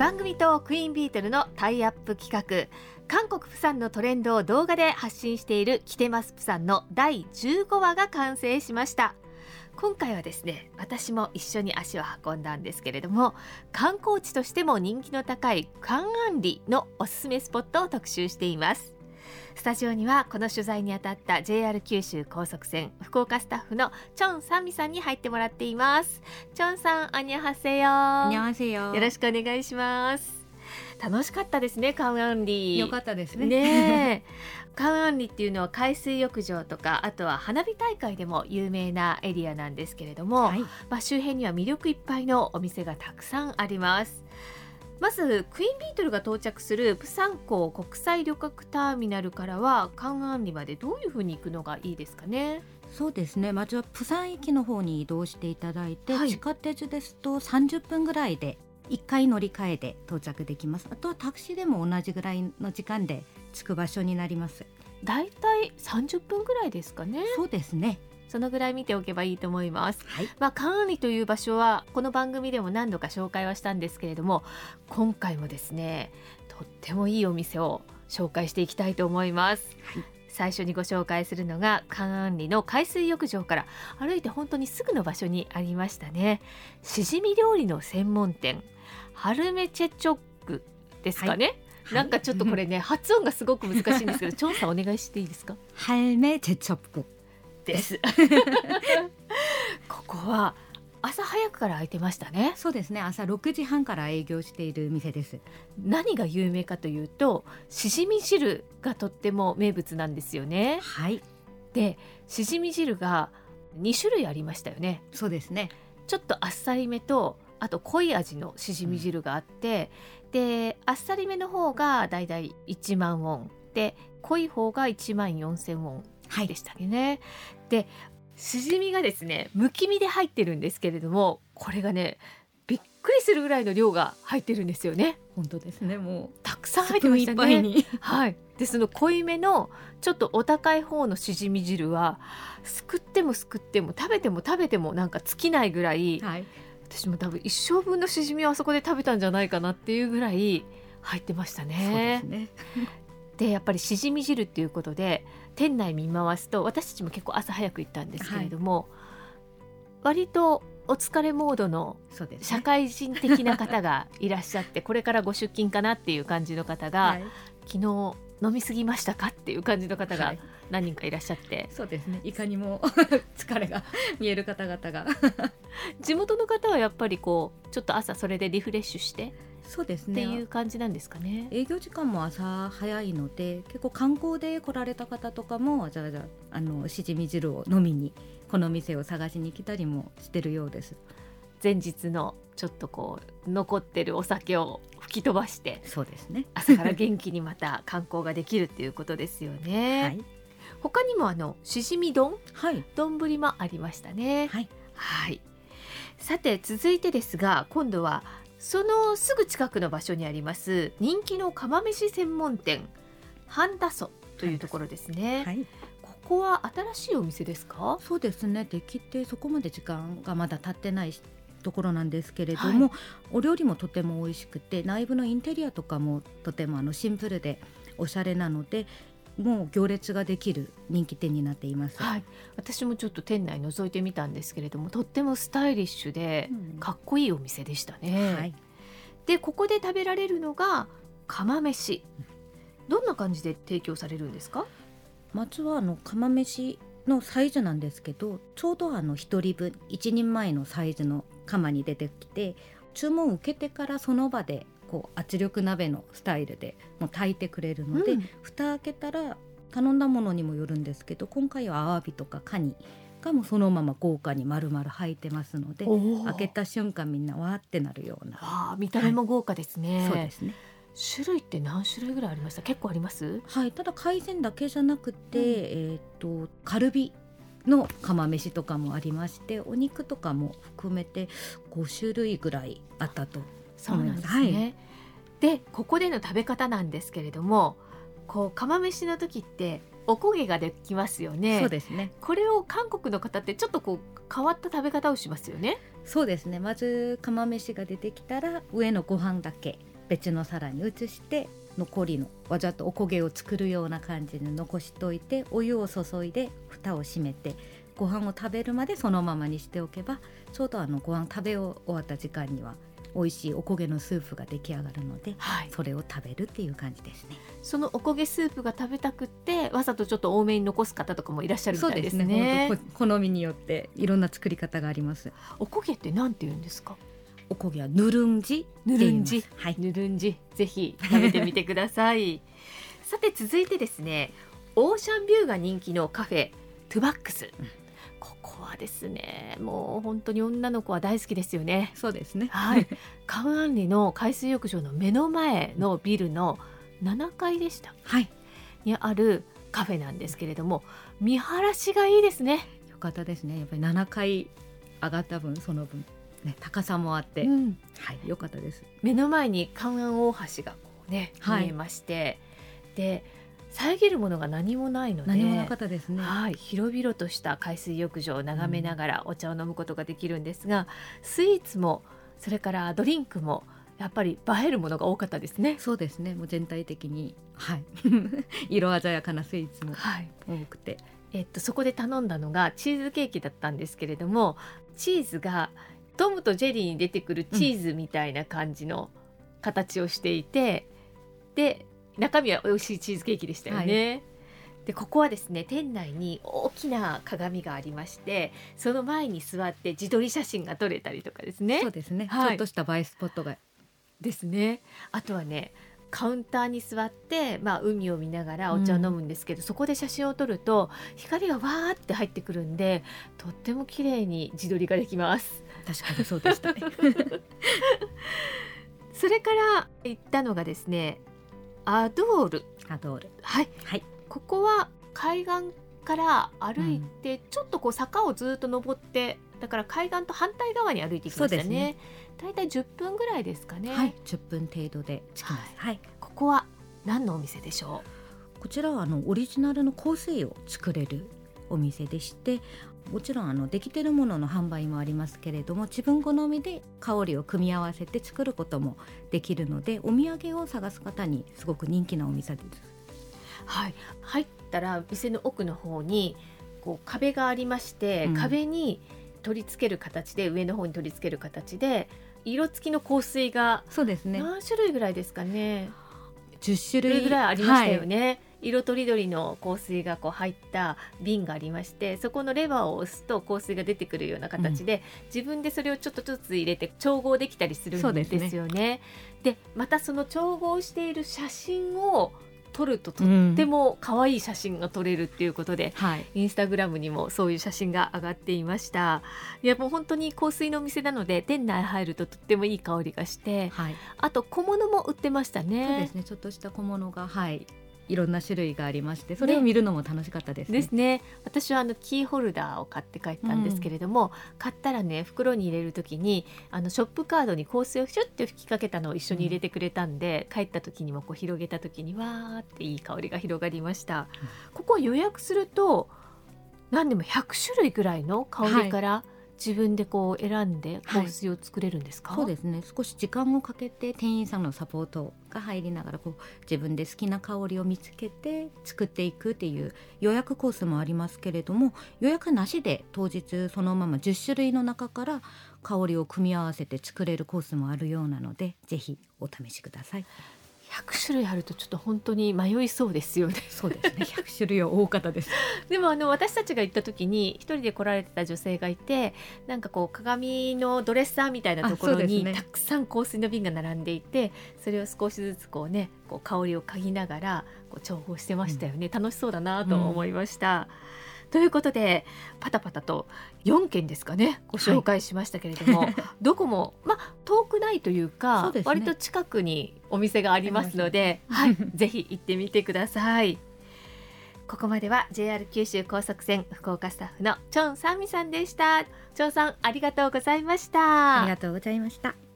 番組とクイーンビートルのタイアップ企画韓国プサンのトレンドを動画で発信しているキテマスプサンの第15話が完成しました。今回はですね私も一緒に足を運んだんですけれども観光地としても人気の高いカンアンリのおすすめスポットを特集しています。スタジオにはこの取材にあたった JR 九州高速線福岡スタッフのチョンサミさんに入ってもらっています。チョンさんアニャハセヨ。よろしくお願いします。楽しかったですねカウアンリー。よかったですね。ね カウアンリっていうのは海水浴場とかあとは花火大会でも有名なエリアなんですけれども、はい、まあ周辺には魅力いっぱいのお店がたくさんあります。まずクイーンビートルが到着するプサン港国際旅客ターミナルからはカンアンリまでどういうふうに行くのがいいですかね？そうですね。まずはプサン駅の方に移動していただいて、はい地下鉄ですと30分ぐらいで1回乗り換えで到着できます。あとはタクシーでも同じぐらいの時間で着く場所になります。だいたい30分ぐらいですかねそうですね。そのぐらい見ておけばいいと思います、はい、まあ関羽という場所はこの番組でも何度か紹介はしたんですけれども今回もですねとってもいいお店を紹介していきたいと思います、はい、最初にご紹介するのが関安里の海水浴場から歩いて本当にすぐの場所にありましたね。しじみ料理の専門店ハルメチェチョックですかね、はい。なんかちょっとこれね、発音がすごく難しいんですけど、調査お願いしていいですか？ハルメチェチョック。です。ここは朝早くから開いてましたね。そうですね。朝6時半から営業している店です。何が有名かというと、しじみ汁がとっても名物なんですよね。はい。で、しじみ汁が2種類ありましたよね。そうですね。ちょっとあっさりめと、あと濃い味のしじみ汁があって、で、あっさりめの方がだいたい1万ウォンで、濃い方が1万4千ウォンはいで。したね。でしじみがですねむき身で入ってるんですけれどもこれがねびっくりするぐらいの量が入ってるんですよね。本当ですね。もたくさんう入ってましたね。はい。でその濃いめのちょっとお高い方のしじみ汁はすくってもすくっても食べても食べてもなんか尽きないぐらいはい。私も多分一生分のしじみをあそこで食べたんじゃないかなっていうぐらい入ってましたそうでねす。ね。でやっぱりしじみ汁っていうことで店内見回すと私たちも結構朝早く行ったんですけれども、割とお疲れモードの。社会人的な方がいらっしゃってこれからご出勤かなっていう感じの方が、はい昨日飲み過ぎましたかっていう感じの方がはい何人かいらっしゃって、そうですね。いかにも 疲れが見える方々が。地元の方はやっぱりこうちょっと朝それでリフレッシュしてそうですね。っていう感じなんですかね。営業時間も朝早いので結構観光で来られた方とかもわざわざあのしじみ汁を飲みにこの店を探しに来たりもしてるようです前日のちょっとこう残ってるお酒を吹き飛ばしてそうですね朝から元気にまた観光ができるっていうことですよね。はい他にもあのしじみ丼はい丼もありましたね。はいはい。さて続いてですが今度はそのすぐ近くの場所にあります人気の釜飯専門店ハンダソというところですね。はいここは新しいお店ですか？そうですねできてそこまで時間がまだ経ってないところなんですけれども、お料理もとても美味しくて内部のインテリアとかもとてもあのシンプルでおしゃれなのでもう行列ができる人気店になっています。はい。私もちょっと店内覗いてみたんですけれどもとってもスタイリッシュでうんかっこいいお店でしたね。はいでここで食べられるのが釜飯。どんな感じで提供されるんですか？まずはあの釜飯のサイズなんですけどちょうどあの1人分1人前のサイズの釜に出てきて注文を受けてからその場でこう圧力鍋のスタイルでもう炊いてくれるので、うん。蓋開けたら頼んだものにもよるんですけど今回はアワビとかカニがもうそのまま豪華に丸々入ってますので開けた瞬間みんなわーってなるような、見た目も豪華ですね、そうですね種類って何種類ぐらいありました？結構あります？はい、ただ海鮮だけじゃなくて、うん。えっ、とカルビの釜飯とかもありましてお肉とかも含めて5種類ぐらいあったとそうなんですね、でここでの食べ方なんですけれどもこう釜飯の時っておこげができますよね。そうですね。これを韓国の方ってちょっとこう変わった食べ方をしますよね。そうですね。まず釜飯が出てきたら上のご飯だけ別の皿に移して残りのわざとおこげを作るような感じで残しといてお湯を注いで蓋を閉めてご飯を食べるまでそのままにしておけばちょうどあのご飯食べ終わった時間には美味しいおこげのスープが出来上がるので、はい、それを食べるっていう感じですね。そのおこげスープが食べたくってわざとちょっと多めに残す方とかもいらっしゃるみたいですね。ね。好みによっていろんな作り方があります。おこげってなんて言うんですか？おこげはぬるんじぬるんじ。はい。ぬるんじ。ぜひ食べてみてください。さて続いてですね。オーシャンビューが人気のカフェトゥバックス、うん。ここはですねもう本当に女の子は大好きですよね。そうですね。はい。カウアンリの海水浴場の目の前のビルの7階でしたはい。にあるカフェなんですけれども見晴らしがいいですね。よかったですね。やっぱり7階上がった分その分ね、高さもあって、うん、はい良かったです。目の前に関安大橋がこうね、はい、見えましてで遮るものが何もないので何もなかったですね、はい、広々とした海水浴場を眺めながらお茶を飲むことができるんですが、うん、スイーツもそれからドリンクもやっぱり映えるものが多かったですね。そうですね。もう全体的に、はい、色鮮やかなスイーツも多くて、はい、えっとそこで頼んだのがチーズケーキだったんですけれども、チーズがトムとジェリーに出てくるチーズみたいな感じの形をしていて、うん、で中身は美味しいチーズケーキでしたよね。はい。でここはですね店内に大きな鏡がありましてその前に座って自撮り写真が撮れたりとかですね。そうですね、はい、ちょっとした映えスポットが。ですね。あとはねカウンターに座って、まあ、海を見ながらお茶を飲むんですけど、うん、そこで写真を撮ると光がわーって入ってくるんでとっても綺麗に自撮りができます確かにそうでしたね。それから行ったのがですねアドール。アドール。はい、はい、ここは海岸から歩いて、うん、ちょっとこう坂をずっと登ってだから海岸と反対側に歩いてきましたね。大体、ね、10分ぐらいですかね。はい。10分程度で着きます、はい、はい、ここは何のお店でしょう？こちらはあのオリジナルの香水を作れるお店でしてもちろんあのできてるものの販売もありますけれども自分好みで香りを組み合わせて作ることもできるのでお土産を探す方にすごく人気なお店です。はい、入ったら店の奥の方にこう壁がありまして、うん、壁に取り付ける形で上の方に取り付ける形で色付きの香水がそうですね。何種類ぐらいですかね。10種類ぐらいありましたよね。はい色とりどりの香水がこう入った瓶がありましてそこのレバーを押すと香水が出てくるような形で、うん、自分でそれをちょっとずつ入れて調合できたりするんですよね。で、ね、またその調合している写真を撮るととっても可愛い写真が撮れるっていうことで、うんはい、インスタグラムにもそういう写真が上がっていました。いやもう本当に香水のお店なので店内入るととってもいい香りがして、はい、あと小物も売ってましたね。そうですね。ちょっとした小物がはいいろんな種類がありましてそれを見るのも楽しかったです、ね、ですね。私はあのキーホルダーを買って帰ったんですけれども、うん、買ったらね袋に入れる時にあのショップカードに香水をシュッて吹きかけたのを一緒に入れてくれたんで、うん、帰った時にもこう広げた時にわーっていい香りが広がりました、うん、ここは予約すると何でも100種類ぐらいの香りから、はい自分でこう選んで香水を作れるんですか、はい、そうですね。少し時間をかけて店員さんのサポートが入りながらこう自分で好きな香りを見つけて作っていくっていう予約コースもありますけれども予約なしで当日そのまま10種類の中から香りを組み合わせて作れるコースもあるようなのでぜひお試しください。100種類あるとちょっと本当に迷いそうですよね。そうですね。100種類は多かったです。でもあの私たちが行った時に一人で来られてた女性がいて、なんかこう鏡のドレッサーみたいなところに、ね、たくさん香水の瓶が並んでいて、それを少しずつこうね、こう香りを嗅ぎながらこう調合してましたよね。うん、楽しそうだなと思いました。うんということでパタパタと4件ですかねご紹介しましたけれども、はい、どこも、まあ、いというか、ね、割と近くにお店がありますので、はい、ぜひ行ってみてください。ここまでは JR 九州高速線福岡スタッフのチョンサミさんでした。チョンさんありがとうございました。ありがとうございました。